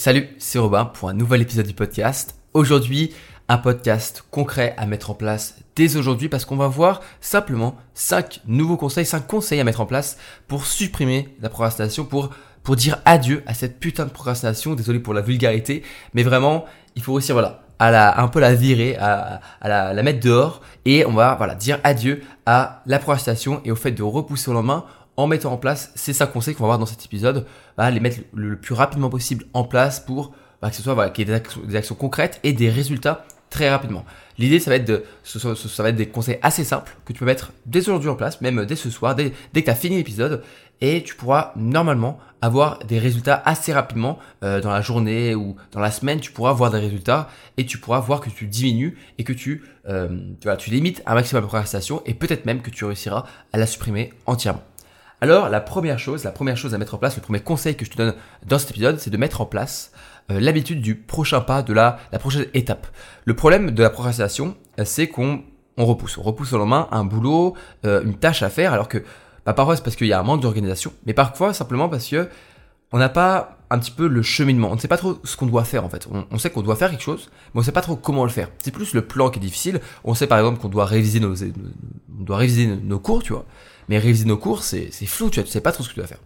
Salut, c'est Robin pour un nouvel épisode du podcast. Aujourd'hui, un podcast concret à mettre en place dès aujourd'hui parce qu'on va voir simplement 5 nouveaux conseils, 5 conseils à mettre en place pour supprimer la procrastination, pour, pour dire adieu à cette putain de procrastination. Désolé pour la vulgarité, mais vraiment, il faut aussi, voilà, à la, un peu la virer, à, la, la, mettre dehors et on va voilà, dire adieu à la procrastination et au fait de repousser au lendemain en mettant en place ces 5 conseils qu'on va voir dans cet épisode, bah, les mettre le, plus rapidement possible en place pour bah, que ce soit voilà, qu'il y ait des actions, concrètes et des résultats très rapidement. L'idée, ça va être de, ça, ça, va être des conseils assez simples que tu peux mettre dès aujourd'hui en place, même dès ce soir, dès, que tu as fini l'épisode, et tu pourras normalement avoir des résultats assez rapidement euh, dans la journée ou dans la semaine. Tu pourras voir des résultats et tu pourras voir que tu diminues et que tu, euh, tu, tu limites un maximum la procrastination et peut-être même que tu réussiras à la supprimer entièrement. Alors la première chose, la première chose à mettre en place, le premier conseil que je te donne dans cet épisode, c'est de mettre en place euh, l'habitude du prochain pas, de la, la prochaine étape. Le problème de la procrastination, euh, c'est qu'on on repousse. On repousse au lendemain un boulot, euh, une tâche à faire, alors que bah, parfois c'est parce qu'il y a un manque d'organisation, mais parfois simplement parce que on n'a pas un petit peu le cheminement. On ne sait pas trop ce qu'on doit faire en fait. On, sait qu'on doit faire quelque chose, mais on ne sait pas trop comment le faire. C'est plus le plan qui est difficile. On sait par exemple qu'on doit réviser nos, on doit réviser nos cours, tu vois. Mais réviser nos cours, c'est flou, tu tu sais pas trop ce que tu dois faire.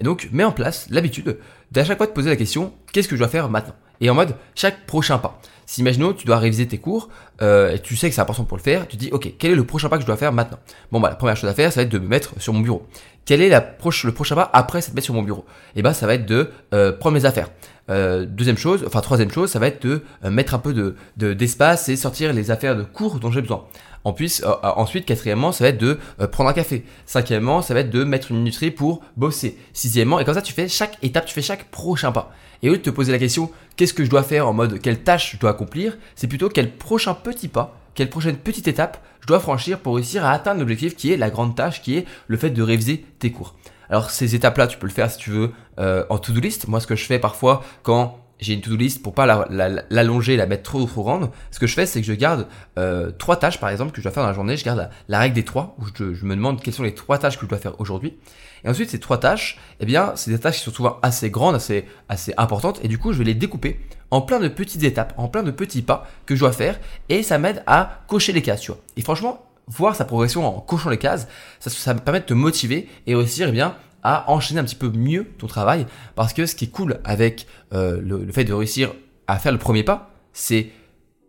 Et donc, mets en place l'habitude d'à chaque fois te poser la question, qu'est-ce que je dois faire maintenant? Et en mode, chaque prochain pas. Si imaginons, tu dois réviser tes cours, euh, et tu sais que c'est important pour le faire, tu dis, ok, quel est le prochain pas que je dois faire maintenant? Bon, bah, la première chose à faire, ça va être de me mettre sur mon bureau. Quel est le prochain pas après cette mettre sur mon bureau? Et bah, ça va être de euh, prendre mes affaires. Euh, deuxième chose, enfin troisième chose, ça va être de euh, mettre un peu de d'espace et sortir les affaires de cours dont j'ai besoin. En plus, euh, ensuite, quatrièmement, ça va être de prendre un café. Cinquièmement, ça va être de mettre une minuterie pour bosser. Sixièmement, et comme ça, tu fais chaque étape, tu fais chaque prochain pas. Et au lieu de te poser la question, qu'est-ce que je dois faire en mode quelle tâche je dois accomplir, c'est plutôt quel prochain petit pas, quelle prochaine petite étape je dois franchir pour réussir à atteindre l'objectif qui est la grande tâche, qui est le fait de réviser tes cours. Alors ces étapes-là, tu peux le faire si tu veux euh, en to-do list. Moi, ce que je fais parfois quand j'ai une to-do list pour pas l'allonger, la, mettre trop trop grande. Ce que je fais, c'est que je garde euh, trois tâches, par exemple, que je dois faire dans la journée. Je garde la, règle des trois, où je, je, me demande quelles sont les trois tâches que je dois faire aujourd'hui. Et ensuite, ces trois tâches, eh bien, c'est des tâches qui sont souvent assez grandes, assez, assez importantes, et du coup, je vais les découper en plein de petites étapes, en plein de petits pas que je dois faire, et ça m'aide à cocher les cases, tu vois. Et franchement, voir sa progression en cochant les cases, ça, ça me permet de te motiver et réussir eh bien, à enchaîner un petit peu mieux ton travail. Parce que ce qui est cool avec euh, le, fait de réussir à faire le premier pas, c'est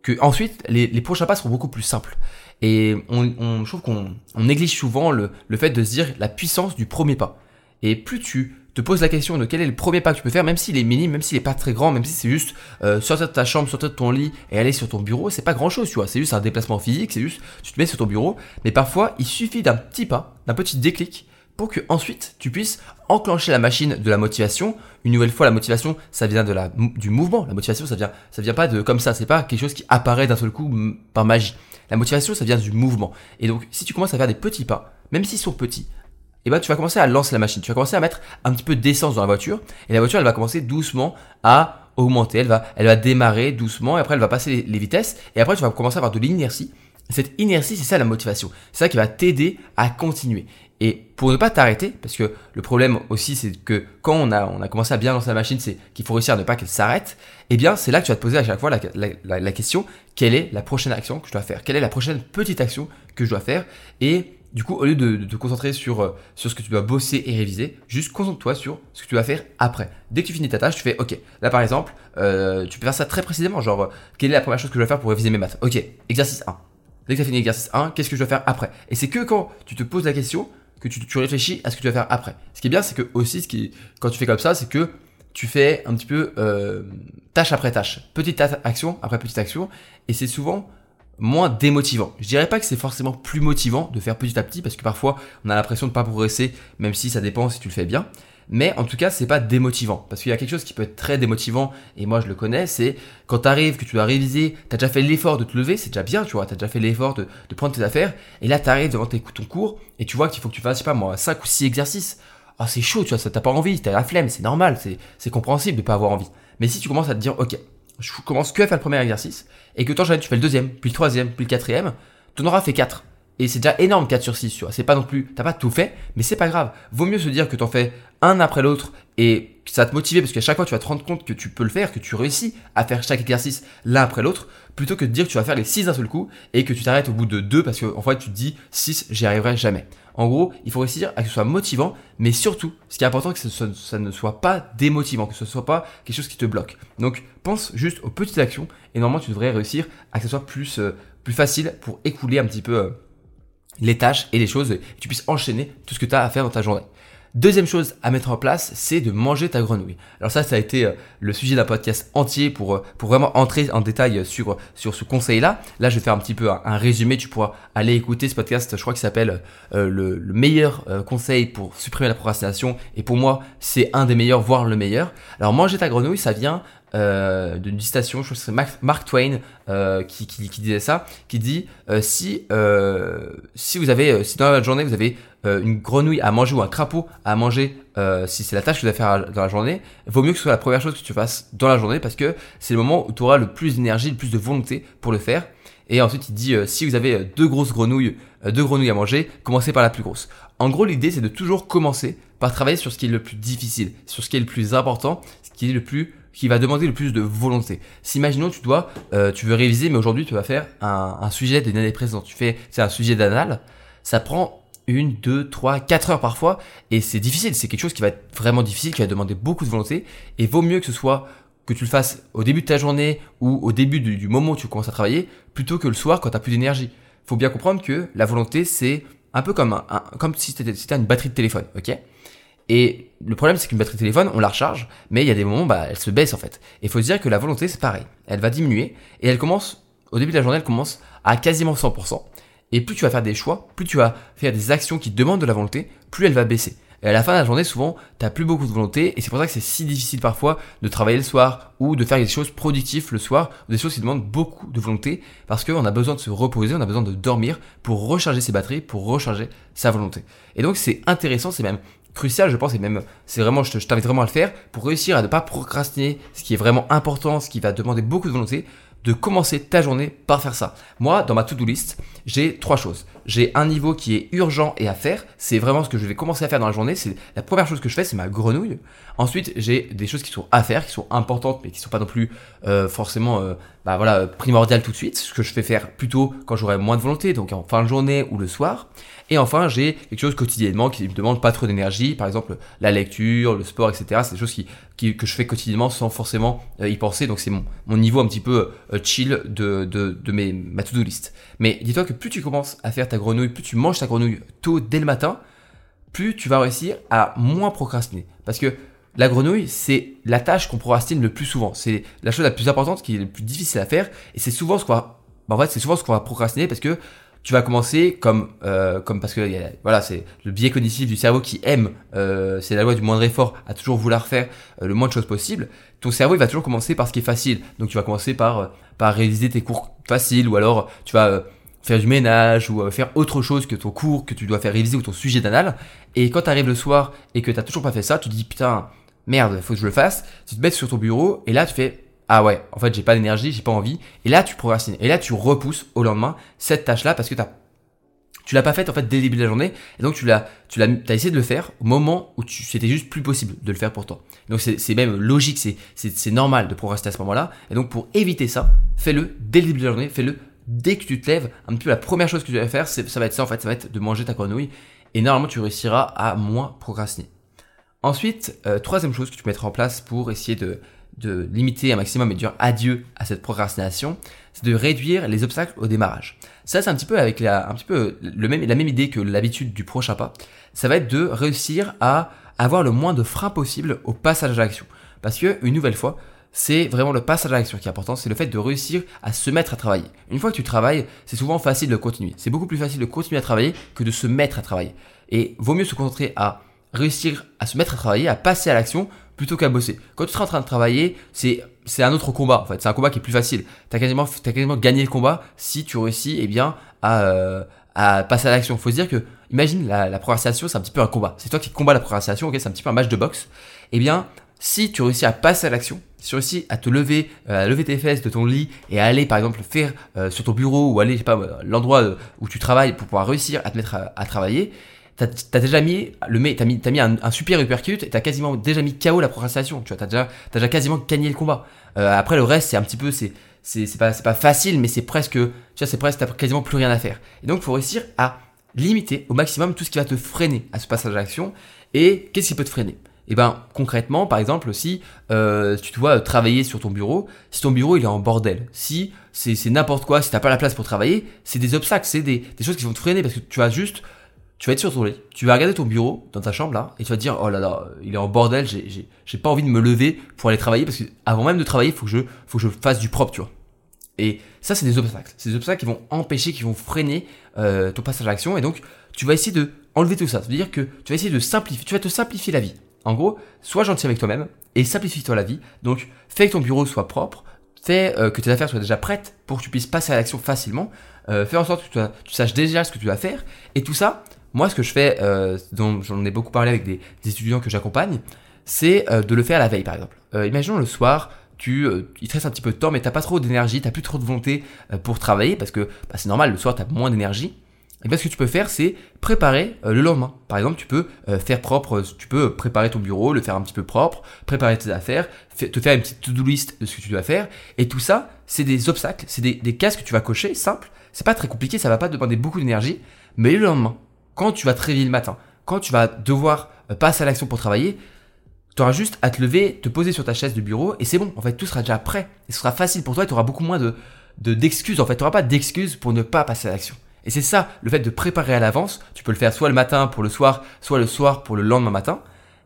que ensuite les, prochains pas seront beaucoup plus simples. Et on, je trouve qu'on on néglige souvent le, le fait de se dire la puissance du premier pas. Et plus tu te poses la question de quel est le premier pas que tu peux faire, même s'il est minime, même s'il est pas très grand, même si c'est juste euh, sortir de ta chambre, sortir de ton lit et aller sur ton bureau, c'est pas grand chose, tu vois. C'est juste un déplacement physique, c'est juste tu te mets sur ton bureau. Mais parfois, il suffit d'un petit pas, d'un petit déclic pour que ensuite tu puisses enclencher la machine de la motivation. Une nouvelle fois, la motivation, ça vient de la, du mouvement. La motivation, ça vient, ça vient pas de comme ça. C'est pas quelque chose qui apparaît d'un seul coup par magie. La motivation, ça vient du mouvement. Et donc, si tu commences à faire des petits pas, même s'ils sont petits, et eh ben, tu vas commencer à lancer la machine. Tu vas commencer à mettre un petit peu d'essence dans la voiture. Et la voiture, elle va commencer doucement à augmenter. Elle va, elle va démarrer doucement. Et après, elle va passer les, vitesses. Et après, tu vas commencer à avoir de l'inertie. Cette inertie, c'est ça la motivation. C'est ça qui va t'aider à continuer. Et pour ne pas t'arrêter, parce que le problème aussi, c'est que quand on a, on a commencé à bien lancer la machine, c'est qu'il faut réussir à ne pas qu'elle s'arrête. Eh bien, c'est là que tu vas te poser à chaque fois la, la, la, question quelle est la prochaine action que je dois faire? Quelle est la prochaine petite action que je dois faire? Et du coup, au lieu de, te concentrer sur, euh, sur ce que tu dois bosser et réviser, juste concentre-toi sur ce que tu vas faire après. Dès que tu finis ta tâche, tu fais OK. Là, par exemple, euh, tu peux faire ça très précisément. Genre, quelle est la première chose que je dois faire pour réviser mes maths? OK, exercice 1. Dès que tu as fini l'exercice 1, qu'est-ce que je dois faire après? Et c'est que quand tu te poses la question que tu, tu, réfléchis à ce que tu vas faire après. Ce qui est bien, c'est que aussi, ce qui, quand tu fais comme ça, c'est que tu fais un petit peu euh, tâche après tâche, petite action après petite action, et c'est souvent moins démotivant. Je dirais pas que c'est forcément plus motivant de faire petit à petit parce que parfois on a l'impression de pas progresser même si ça dépend si tu le fais bien. Mais en tout cas, c'est pas démotivant. Parce qu'il y a quelque chose qui peut être très démotivant, et moi je le connais, c'est quand tu arrives, que tu dois réviser, tu as déjà fait l'effort de te lever, c'est déjà bien, tu vois, tu as déjà fait l'effort de, prendre tes affaires, et là tu arrives devant tes, ton cours, et tu vois qu'il faut que tu fasses, je sais pas moi, 5 ou 6 exercices. Ah, c'est chaud, tu vois, ça t'as pas envie, t'as la flemme, c'est normal, c'est compréhensible de pas avoir envie. Mais si tu commences à te dire, ok, je commence que à faire le premier exercice, et que toi, tu fais le deuxième, puis le troisième, puis le quatrième, tu en fait 4. Et c'est déjà énorme 4 sur 6, tu vois. C'est pas non plus, t'as pas tout fait, mais c'est pas grave. Vaut mieux se dire que t'en fais un après l'autre et ça va te motiver parce qu'à chaque fois tu vas te rendre compte que tu peux le faire, que tu réussis à faire chaque exercice l'un après l'autre, plutôt que de dire que tu vas faire les 6 d'un seul coup et que tu t'arrêtes au bout de 2 parce qu'en en fait tu te dis 6 j'y arriverai jamais. En gros, il faut réussir à que ce soit motivant, mais surtout, ce qui est important, que ça ne soit pas démotivant, que ce ne soit pas quelque chose qui te bloque. Donc, pense juste aux petites actions et normalement, tu devrais réussir à que ce soit plus, euh, plus facile pour écouler un petit peu euh, les tâches et les choses et tu puisses enchaîner tout ce que tu as à faire dans ta journée. Deuxième chose à mettre en place, c'est de manger ta grenouille. Alors ça, ça a été euh, le sujet d'un podcast entier pour, euh, pour vraiment entrer en détail sur, sur ce conseil-là. Là, je vais faire un petit peu un, résumé. Tu pourras aller écouter ce podcast, je crois qu'il s'appelle euh, le, le, meilleur conseil pour supprimer la procrastination. Et pour moi, c'est un des meilleurs, voire le meilleur. Alors manger ta grenouille, ça vient euh, d'une citation, je crois que c'est Mark, Twain euh, qui, qui, qui, disait ça, qui dit euh, si euh, si vous avez si dans la journée vous avez une grenouille à manger ou un crapaud à manger, si c'est la tâche que vous allez faire dans la journée, vaut mieux que ce soit la première chose que tu fasses dans la journée parce que c'est le moment où tu auras le plus d'énergie, le plus de volonté pour le faire. Et ensuite, il dit si vous avez deux grosses grenouilles, deux grenouilles à manger, commencez par la plus grosse. En gros, l'idée c'est de toujours commencer par travailler sur ce qui est le plus difficile, sur ce qui est le plus important, ce qui est le plus qui va demander le plus de volonté. Si imaginons tu dois, euh, tu veux réviser, mais aujourd'hui tu vas faire un, un sujet d'une année précédente. Tu fais, c'est un sujet d'anal, ça prend une, deux, trois, quatre heures parfois, et c'est difficile. C'est quelque chose qui va être vraiment difficile, qui va demander beaucoup de volonté, et vaut mieux que ce soit que tu le fasses au début de ta journée ou au début du, moment où tu commences à travailler, plutôt que le soir quand tu as plus d'énergie. Faut bien comprendre que la volonté c'est un peu comme un, comme si c'était si une batterie de téléphone, ok? Et le problème, c'est qu'une batterie téléphone, on la recharge, mais il y a des moments, bah, elle se baisse en fait. Et il faut se dire que la volonté, c'est pareil. Elle va diminuer et elle commence, au début de la journée, elle commence à quasiment 100%. Et plus tu vas faire des choix, plus tu vas faire des actions qui demandent de la volonté, plus elle va baisser. Et à la fin de la journée, souvent, t'as plus beaucoup de volonté, et c'est pour ça que c'est si difficile parfois de travailler le soir, ou de faire des choses productives le soir, des choses qui demandent beaucoup de volonté, parce qu'on a besoin de se reposer, on a besoin de dormir pour recharger ses batteries, pour recharger sa volonté. Et donc c'est intéressant, c'est même crucial, je pense, et même, c'est vraiment, je t'invite vraiment à le faire pour réussir à ne pas procrastiner, ce qui est vraiment important, ce qui va demander beaucoup de volonté, de commencer ta journée par faire ça. Moi, dans ma to-do list, j'ai trois choses. J'ai un niveau qui est urgent et à faire. C'est vraiment ce que je vais commencer à faire dans la journée. C'est la première chose que je fais, c'est ma grenouille. Ensuite, j'ai des choses qui sont à faire, qui sont importantes, mais qui sont pas non plus euh, forcément, euh, bah primordiales tout de suite. Ce que je fais faire plutôt quand j'aurai moins de volonté, donc en fin de journée ou le soir. Et enfin, j'ai quelque chose quotidiennement qui me demande pas trop d'énergie, par exemple la lecture, le sport, etc. C'est des choses qui, que je fais quotidiennement sans forcément euh, y penser. Donc c'est mon, mon niveau un petit peu chill de, de, de mes, ma to-do list. Mais dis-toi que plus tu commences à faire ta grenouille, plus tu manges ta grenouille tôt dès le matin, plus tu vas réussir à moins procrastiner. Parce que la grenouille, c'est la tâche qu'on procrastine le plus souvent. C'est la chose la plus importante qui est le plus difficile à faire. Et c'est souvent ce qu'on va, bah, en fait, c'est souvent ce qu'on va procrastiner parce que tu vas commencer comme euh, comme parce que voilà c'est le biais cognitif du cerveau qui aime euh, c'est la loi du moindre effort à toujours vouloir faire euh, le moins de choses possible ton cerveau il va toujours commencer par ce qui est facile donc tu vas commencer par par réaliser tes cours faciles ou alors tu vas faire du ménage ou faire autre chose que ton cours que tu dois faire réviser ou ton sujet d'anal et quand tu arrives le soir et que tu toujours pas fait ça tu te dis putain merde faut que je le fasse tu te mets sur ton bureau et là tu fais ah ouais, en fait, j'ai pas d'énergie, j'ai pas envie. Et là, tu procrastines. Et là, tu repousses au lendemain cette tâche-là parce que t'as, tu l'as pas faite en fait dès le début de la journée. Et donc, tu l'as, tu l'as, as essayé de le faire au moment où tu, c'était juste plus possible de le faire pour toi. Donc, c'est, même logique, c'est, c'est, normal de procrastiner à ce moment-là. Et donc, pour éviter ça, fais-le dès le début de la journée, fais-le dès que tu te lèves. Un peu la première chose que tu vas faire, ça va être ça en fait, ça va être de manger ta grenouille. Et normalement, tu réussiras à moins procrastiner. Ensuite, euh, troisième chose que tu mettras en place pour essayer de, limiter un maximum et dire adieu à cette procrastination, c'est de réduire les obstacles au démarrage. Ça, c'est un petit peu avec petit la même idée que l'habitude du prochain pas. Ça va être de réussir à avoir le moins de freins possible au passage à l'action. Parce que, une nouvelle fois, c'est vraiment le passage à l'action qui est important, c'est le fait de réussir à se mettre à travailler. Une fois que tu travailles, c'est souvent facile de continuer. C'est beaucoup plus facile de continuer à travailler que de se mettre à travailler. Et vaut mieux se concentrer à réussir à se mettre à travailler, à passer à l'action, plutôt qu'à bosser. Quand tu seras en train de travailler, c'est c'est un autre combat en fait. C'est un combat qui est plus facile. T'as quasiment t'as quasiment gagné le combat si tu réussis eh bien à euh, à passer à l'action. Faut se dire que imagine la, la procrastination, c'est un petit peu un combat. C'est toi qui combats la procrastination. Ok, c'est un petit peu un match de boxe. Eh bien, si tu réussis à passer à l'action, si tu réussis à te lever, euh, à lever tes fesses de ton lit et à aller par exemple faire euh, sur ton bureau ou aller je sais pas l'endroit où tu travailles pour pouvoir réussir à te mettre à, à travailler, t'as as déjà mis le t'as mis, as mis un, super uppercut et t'as quasiment déjà mis KO la procrastination. Tu vois, t'as déjà, as déjà quasiment gagné le combat. Euh, après le reste, c'est un petit peu, c'est c'est pas, pas facile, mais c'est presque, tu vois, c'est presque, t'as quasiment plus rien à faire. Et donc, faut réussir à limiter au maximum tout ce qui va te freiner à ce passage à l'action. Et qu'est-ce qui peut te freiner? Et eh ben concrètement, par exemple, aussi, euh, tu dois travailler sur ton bureau, si ton bureau il est en bordel, si c'est n'importe quoi, si t'as pas la place pour travailler, c'est des obstacles, c'est des, choses qui vont te freiner parce que tu vas juste, tu vas être sur ton lit, tu vas regarder ton bureau dans ta chambre là, et tu vas te dire oh là là, il est en bordel, j'ai pas envie de me lever pour aller travailler parce que avant même de travailler, faut que je, faut que je fasse du propre, tu vois. Et ça, c'est des obstacles. C'est des obstacles qui vont empêcher, qui vont freiner euh, ton passage à l'action. Et donc, tu vas essayer de enlever tout ça. C'est-à-dire que tu vas essayer de simplifier. Tu vas te simplifier la vie. En gros, sois gentil avec toi-même et simplifie-toi la vie. Donc, fais que ton bureau soit propre, fais euh, que tes affaires soient déjà prêtes pour que tu puisses passer à l'action facilement, euh, fais en sorte que tu, saches déjà ce que tu vas faire. Et tout ça, moi, ce que je fais, euh, dont j'en ai beaucoup parlé avec des, étudiants que j'accompagne, c'est de le faire la veille, par exemple. imaginons le soir, tu, il te reste un petit peu de temps, mais t'as pas trop d'énergie, t'as plus trop de volonté pour travailler, parce que bah, c'est normal, le soir, tu as moins d'énergie. Et bien ce que tu peux faire, c'est préparer euh, le lendemain. Par exemple, tu peux euh, faire propre, euh, tu peux préparer ton bureau, le faire un petit peu propre, préparer tes affaires, te faire une petite to-do list de ce que tu dois faire. Et tout ça, c'est des obstacles, c'est des, des cases que tu vas cocher, simple. C'est pas très compliqué, ça va pas demander beaucoup d'énergie. Mais le lendemain, quand tu vas te réveiller le matin, quand tu vas devoir passer à l'action pour travailler, tu auras juste à te lever, te poser sur ta chaise de bureau et c'est bon. En fait, tout sera déjà prêt. Et ce sera facile pour toi et tu auras beaucoup moins de d'excuses. en fait, tu n'auras pas d'excuses pour ne pas passer à l'action. Et c'est ça, le fait de préparer à l'avance, tu peux le faire soit le matin pour le soir, soit le soir pour le lendemain matin,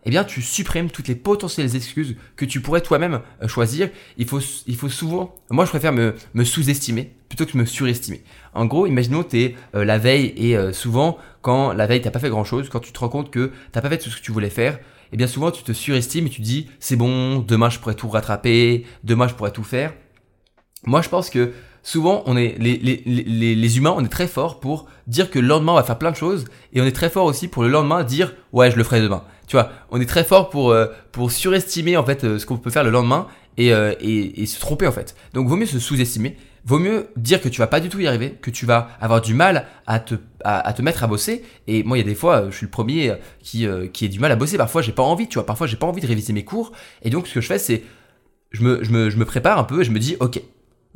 eh bien tu supprimes toutes les potentielles excuses que tu pourrais toi-même euh, choisir. Il faut, il faut souvent, moi je préfère me, me sous-estimer plutôt que me surestimer. En gros, imaginons que euh, la veille et euh, souvent quand la veille t'as pas fait grand-chose, quand tu te rends compte que t'as pas fait tout ce que tu voulais faire, eh bien souvent tu te surestimes et tu dis c'est bon, demain je pourrais tout rattraper, demain je pourrais tout faire. Moi je pense que souvent, on est, les, les, les, les, humains, on est très fort pour dire que le lendemain, on va faire plein de choses. Et on est très fort aussi pour le lendemain dire, ouais, je le ferai demain. Tu vois, on est très fort pour, euh, pour surestimer, en fait, euh, ce qu'on peut faire le lendemain et, euh, et, se tromper, en fait. Donc, vaut mieux se sous-estimer. Vaut mieux dire que tu vas pas du tout y arriver, que tu vas avoir du mal à te, à, te mettre à bosser. Et moi, il y a des fois, je suis le premier qui, qui ait du mal à bosser. Parfois, j'ai pas envie, tu vois. Parfois, j'ai pas envie de réviser mes cours. Et donc, ce que je fais, c'est, je me, je me, je me prépare un peu et je me dis, ok,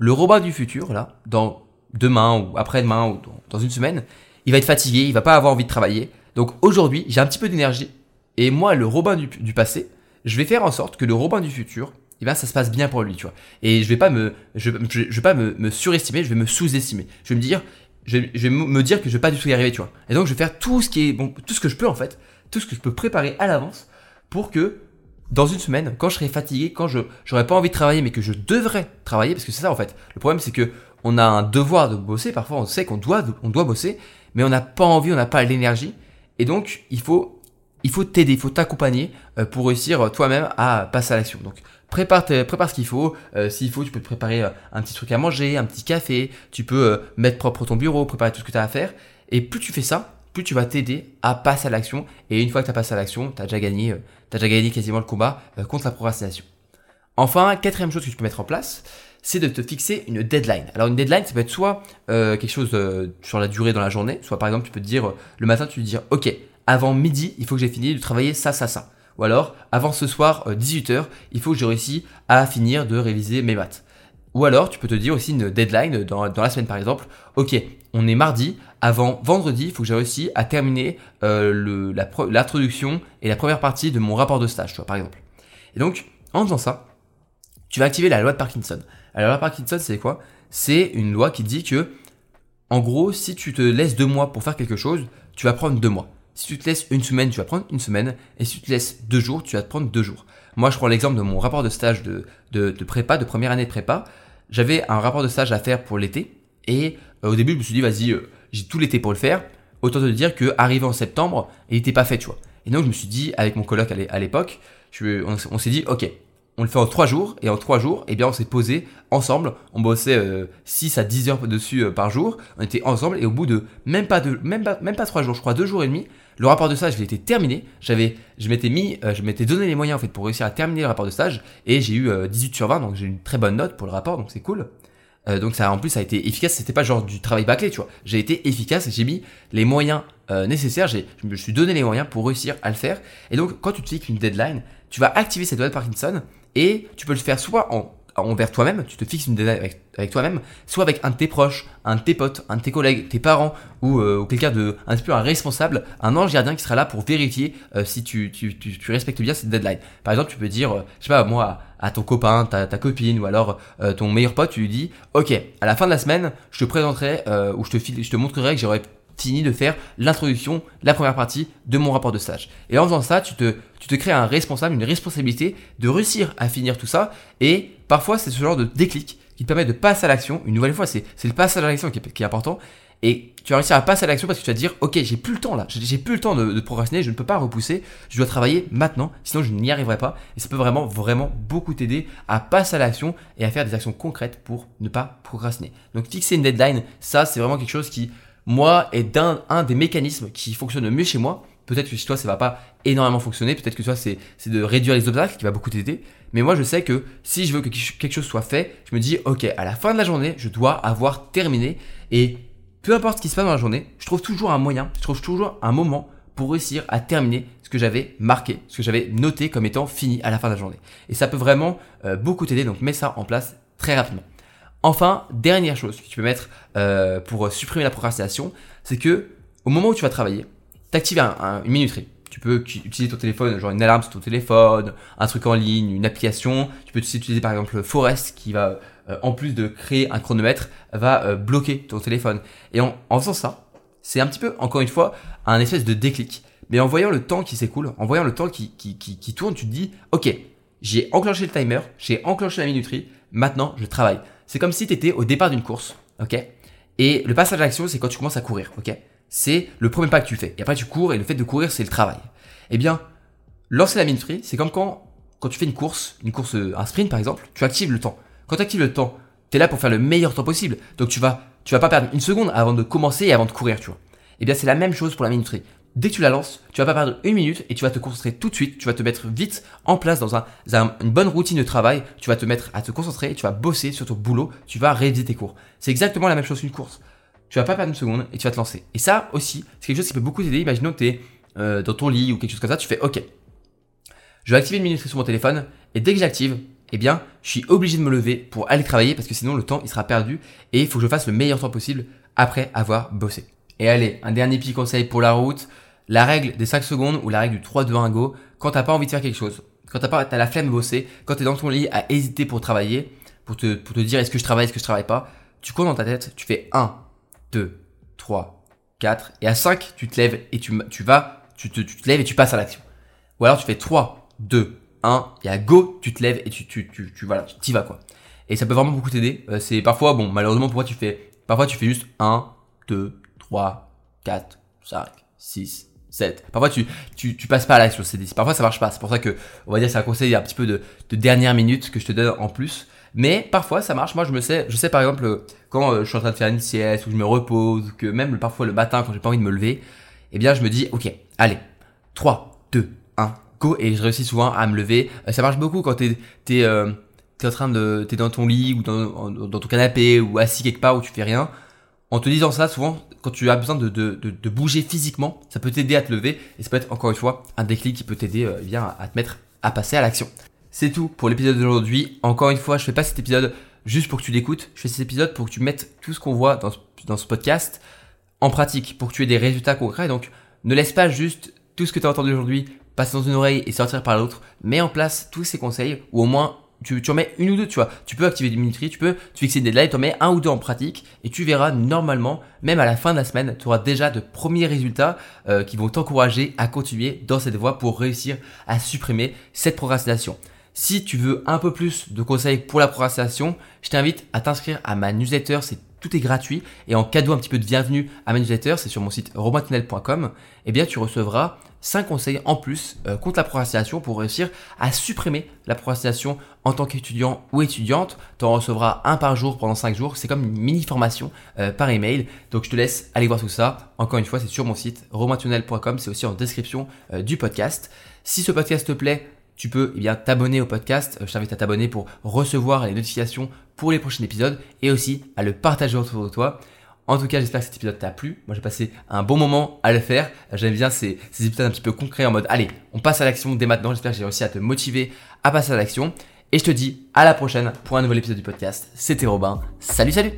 le robot du futur, là, dans demain ou après-demain ou dans une semaine, il va être fatigué, il va pas avoir envie de travailler. Donc aujourd'hui, j'ai un petit peu d'énergie. Et moi, le Robin du, passé, je vais faire en sorte que le Robin du futur, eh bien, ça se passe bien pour lui, tu vois. Et je vais pas me, je, vais pas me, surestimer, je vais me sous-estimer. Je vais me dire, je, vais me dire que je vais pas du tout y arriver, tu vois. Et donc, je vais faire tout ce qui est, bon, tout ce que je peux, en fait, tout ce que je peux préparer à l'avance pour que dans une semaine, quand je serai fatigué, quand je j'aurai pas envie de travailler, mais que je devrais travailler, parce que c'est ça en fait. Le problème c'est que on a un devoir de bosser. Parfois, on sait qu'on doit on doit bosser, mais on n'a pas envie, on n'a pas l'énergie, et donc il faut il faut t'aider, il faut t'accompagner euh, pour réussir euh, toi-même à passer à l'action. Donc prépare, prépare ce qu'il faut. Euh, s'il faut, tu peux te préparer un petit truc à manger, un petit café. Tu peux mettre propre ton bureau, préparer tout ce que tu as à faire. Et plus tu fais ça, plus tu vas t'aider à passer à l'action. Et une fois que tu as passé à l'action, tu as déjà gagné, euh, déjà quasiment le combat euh, contre la procrastination. Enfin, quatrième chose que tu peux mettre en place, c'est de te fixer une deadline. Alors une deadline, ça peut être soit euh, quelque chose sur la durée dans la journée, soit par exemple tu peux te dire le matin tu peux te dire ok avant midi il faut que j'ai fini de travailler ça ça ça. Ou alors avant ce soir 18h il faut que j'ai réussi à finir de réviser mes maths. Ou alors, tu peux te dire aussi une deadline dans la semaine par exemple. Ok, on est mardi, avant vendredi, il faut que j'ai réussi à terminer euh, l'introduction et la première partie de mon rapport de stage, tu vois, par exemple. Et donc, en faisant ça, tu vas activer la loi de Parkinson. Alors, la loi de Parkinson, c'est quoi? C'est une loi qui dit que, en gros, si tu te laisses deux mois pour faire quelque chose, tu vas prendre deux mois. Si tu te laisses une semaine, tu vas prendre une semaine. Et si tu te laisses deux jours, tu vas te prendre deux jours. Moi, je prends l'exemple de mon rapport de stage de, de, de prépa, de première année de prépa. J'avais un rapport de stage à faire pour l'été. Et au début, je me suis dit, vas-y, euh, j'ai tout l'été pour le faire. Autant te dire que arrivé en septembre, il n'était pas fait, tu vois. Et donc, je me suis dit, avec mon coloc à l'époque, on, on s'est dit, ok, on le fait en trois jours, et en trois jours, eh bien, on s'est posé ensemble. On bossait euh, 6 à 10 heures dessus euh, par jour. On était ensemble, et au bout de même pas de, même pas, trois jours, je crois deux jours et demi, le rapport de stage, il était terminé. J'avais, je m'étais mis, je m'étais donné les moyens en fait pour réussir à terminer le rapport de stage, et j'ai eu 18 sur 20, donc j'ai une très bonne note pour le rapport, donc c'est cool. Euh, donc ça en plus ça a été efficace, c'était pas genre du travail bâclé, tu vois. J'ai été efficace j'ai mis les moyens euh, nécessaires, je me suis donné les moyens pour réussir à le faire. Et donc, quand tu te fixes une deadline, tu vas activer cette loi de Parkinson et tu peux le faire soit en envers toi-même, tu te fixes une deadline avec, toi-même, soit avec un de tes proches, un de tes potes, un de tes collègues, tes parents, ou, euh, quelqu'un de un peu un responsable, un ange gardien qui sera là pour vérifier euh, si tu, respectes bien cette deadline. Par exemple, tu peux dire, euh, je sais pas, moi, à ton copain, ta, ta copine, ou alors ton meilleur pote, tu lui dis, ok, à la fin de la semaine, je te présenterai, ou je te, je te montrerai que j'aurai de faire l'introduction, la première partie de mon rapport de stage. Et en faisant ça, tu te, tu te crées un responsable, une responsabilité de réussir à finir tout ça. Et parfois, c'est ce genre de déclic qui te permet de passer à l'action. Une nouvelle fois, c'est le passage à l'action qui, est important. Et tu vas réussir à passer à l'action parce que tu vas dire, ok, j'ai plus le temps là, j'ai plus le temps de, de, procrastiner, je ne peux pas repousser, je dois travailler maintenant, sinon je n'y arriverai pas. Et ça peut vraiment, vraiment beaucoup t'aider à passer à l'action et à faire des actions concrètes pour ne pas procrastiner. Donc fixer une deadline, ça c'est vraiment quelque chose qui moi, est d'un un des mécanismes qui fonctionne le mieux chez moi. Peut-être que chez toi, ça va pas énormément fonctionner. Peut-être que toi, c'est de réduire les obstacles qui va beaucoup t'aider. Mais moi, je sais que si je veux que quelque chose soit fait, je me dis, ok, à la fin de la journée, je dois avoir terminé. Et peu importe ce qui se passe dans la journée, je trouve toujours un moyen, je trouve toujours un moment pour réussir à terminer ce que j'avais marqué, ce que j'avais noté comme étant fini à la fin de la journée. Et ça peut vraiment euh, beaucoup t'aider, donc mets ça en place très rapidement. Enfin, dernière chose que tu peux mettre euh, pour supprimer la procrastination, c'est que au moment où tu vas travailler, tu actives une minuterie. Tu peux utiliser ton téléphone, genre une alarme sur ton téléphone, un truc en ligne, une application. Tu peux utiliser par exemple Forest qui va, euh, en plus de créer un chronomètre, va euh, bloquer ton téléphone. Et en, faisant ça, c'est un petit peu, encore une fois, un espèce de déclic. Mais en voyant le temps qui s'écoule, en voyant le temps qui, qui, qui, qui tourne, tu te dis, ok, j'ai enclenché le timer, j'ai enclenché la minuterie, maintenant je travaille. C'est comme si tu étais au départ d'une course, ok? Et le passage à l'action, c'est quand tu commences à courir, ok? C'est le premier pas que tu fais. Et après, tu cours, et le fait de courir, c'est le travail. Eh bien, lancer la minuterie, c'est comme quand, quand tu fais une course, une course, un sprint par exemple, tu actives le temps. Quand tu actives le temps, tu es là pour faire le meilleur temps possible. Donc tu vas, tu vas pas perdre une seconde avant de commencer et avant de courir, tu vois. Eh bien, c'est la même chose pour la minuterie dès que tu la lances, tu vas pas perdre une minute et tu vas te concentrer tout de suite. Tu vas te mettre vite en place dans un, une bonne routine de travail. Tu vas te mettre à te concentrer tu vas bosser sur ton boulot. Tu vas réviser tes cours. C'est exactement la même chose qu'une course. Tu vas pas perdre une seconde et tu vas te lancer. Et ça aussi, c'est quelque chose qui peut beaucoup t'aider. Imaginons que tu es euh, dans ton lit ou quelque chose comme ça. Tu fais OK. Je vais activer une minuterie sur mon téléphone et dès que j'active, eh bien, je suis obligé de me lever pour aller travailler parce que sinon le temps il sera perdu et il faut que je fasse le meilleur temps possible après avoir bossé. Et allez, un dernier petit conseil pour la route. La règle des 5 secondes ou la règle du 3, 2, 1, go. Quand t'as pas envie de faire quelque chose, quand t'as pas, t'as la flemme de bosser, quand t'es dans ton lit à hésiter pour travailler, pour te, dire est-ce que je travaille, est-ce que je travaille pas, tu comptes dans ta tête, tu fais 1, 2, 3, 4, et à 5, tu te lèves et tu, vas, tu te, lèves et tu passes à l'action. Ou alors tu fais 3, 2, 1, et à go, tu te lèves et tu, tu, y vas quoi. Et ça peut vraiment beaucoup t'aider. Euh, c'est parfois, bon, malheureusement pour tu fais, parfois tu fais juste 1, 2, 3, 4, 5, 6, 7. Parfois tu, tu, tu passes pas à l'action, c'est Parfois ça marche pas. C'est pour ça que, on va dire, c'est un conseil un petit peu de, de dernière minute que je te donne en plus. Mais parfois ça marche. Moi je me sais, je sais par exemple quand euh, je suis en train de faire une sieste ou je me repose, que même parfois le matin quand j'ai pas envie de me lever, eh bien je me dis ok, allez, 3, 2, 1, go et je réussis souvent à me lever. Euh, ça marche beaucoup quand t'es t'es euh, t'es en train de t'es dans ton lit ou dans, dans ton canapé ou assis quelque part où tu fais rien. En te disant ça, souvent quand tu as besoin de, de, de, bouger physiquement, ça peut t'aider à te lever et ça peut être encore une fois un déclic qui peut t'aider euh, bien à te mettre à passer à l'action. C'est tout pour l'épisode d'aujourd'hui. Encore une fois, je fais pas cet épisode juste pour que tu l'écoutes. Je fais cet épisode pour que tu mettes tout ce qu'on voit dans ce, dans ce podcast en pratique, pour que tu aies des résultats concrets. Donc, ne laisse pas juste tout ce que tu as entendu aujourd'hui passer dans une oreille et sortir par l'autre. Mets en place tous ces conseils, ou au moins tu, tu en mets une ou deux, tu vois. Tu peux activer du minuterie, tu peux tu fixer des deadlines, tu en mets un ou deux en pratique et tu verras normalement, même à la fin de la semaine, tu auras déjà de premiers résultats euh, qui vont t'encourager à continuer dans cette voie pour réussir à supprimer cette procrastination. Si tu veux un peu plus de conseils pour la procrastination, je t'invite à t'inscrire à ma newsletter, c'est tout est gratuit et en cadeau un petit peu de bienvenue à ma newsletter, c'est sur mon site romaintunnel.com, eh bien tu recevras 5 conseils en plus euh, contre la procrastination pour réussir à supprimer la procrastination en tant qu'étudiant ou étudiante. Tu en recevras un par jour pendant 5 jours. C'est comme une mini formation euh, par email. Donc je te laisse aller voir tout ça. Encore une fois, c'est sur mon site romaintunnel.com. C'est aussi en description euh, du podcast. Si ce podcast te plaît, tu peux eh bien t'abonner au podcast. Je t'invite à t'abonner pour recevoir les notifications pour les prochains épisodes et aussi à le partager autour de toi. En tout cas, j'espère que cet épisode t'a plu. Moi, j'ai passé un bon moment à le faire. J'aime bien ces, épisodes un petit peu concrets en mode, allez, on passe à l'action dès maintenant. J'espère que j'ai réussi à te motiver à passer à l'action. Et je te dis à la prochaine pour un nouvel épisode du podcast. C'était Robin. Salut, salut